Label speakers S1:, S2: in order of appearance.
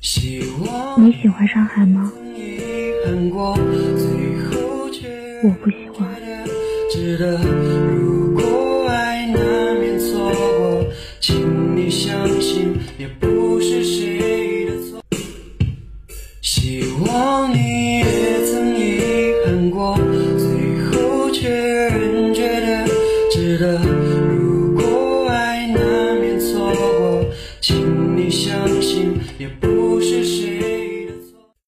S1: 希望你喜欢上海吗？曾遗憾过，最后却觉得值得。如果爱难免错过，请你相信，也不是谁的错。希望你也曾遗憾过，最后却仍觉得值得。如果爱难免错过，请你相信，也不。是。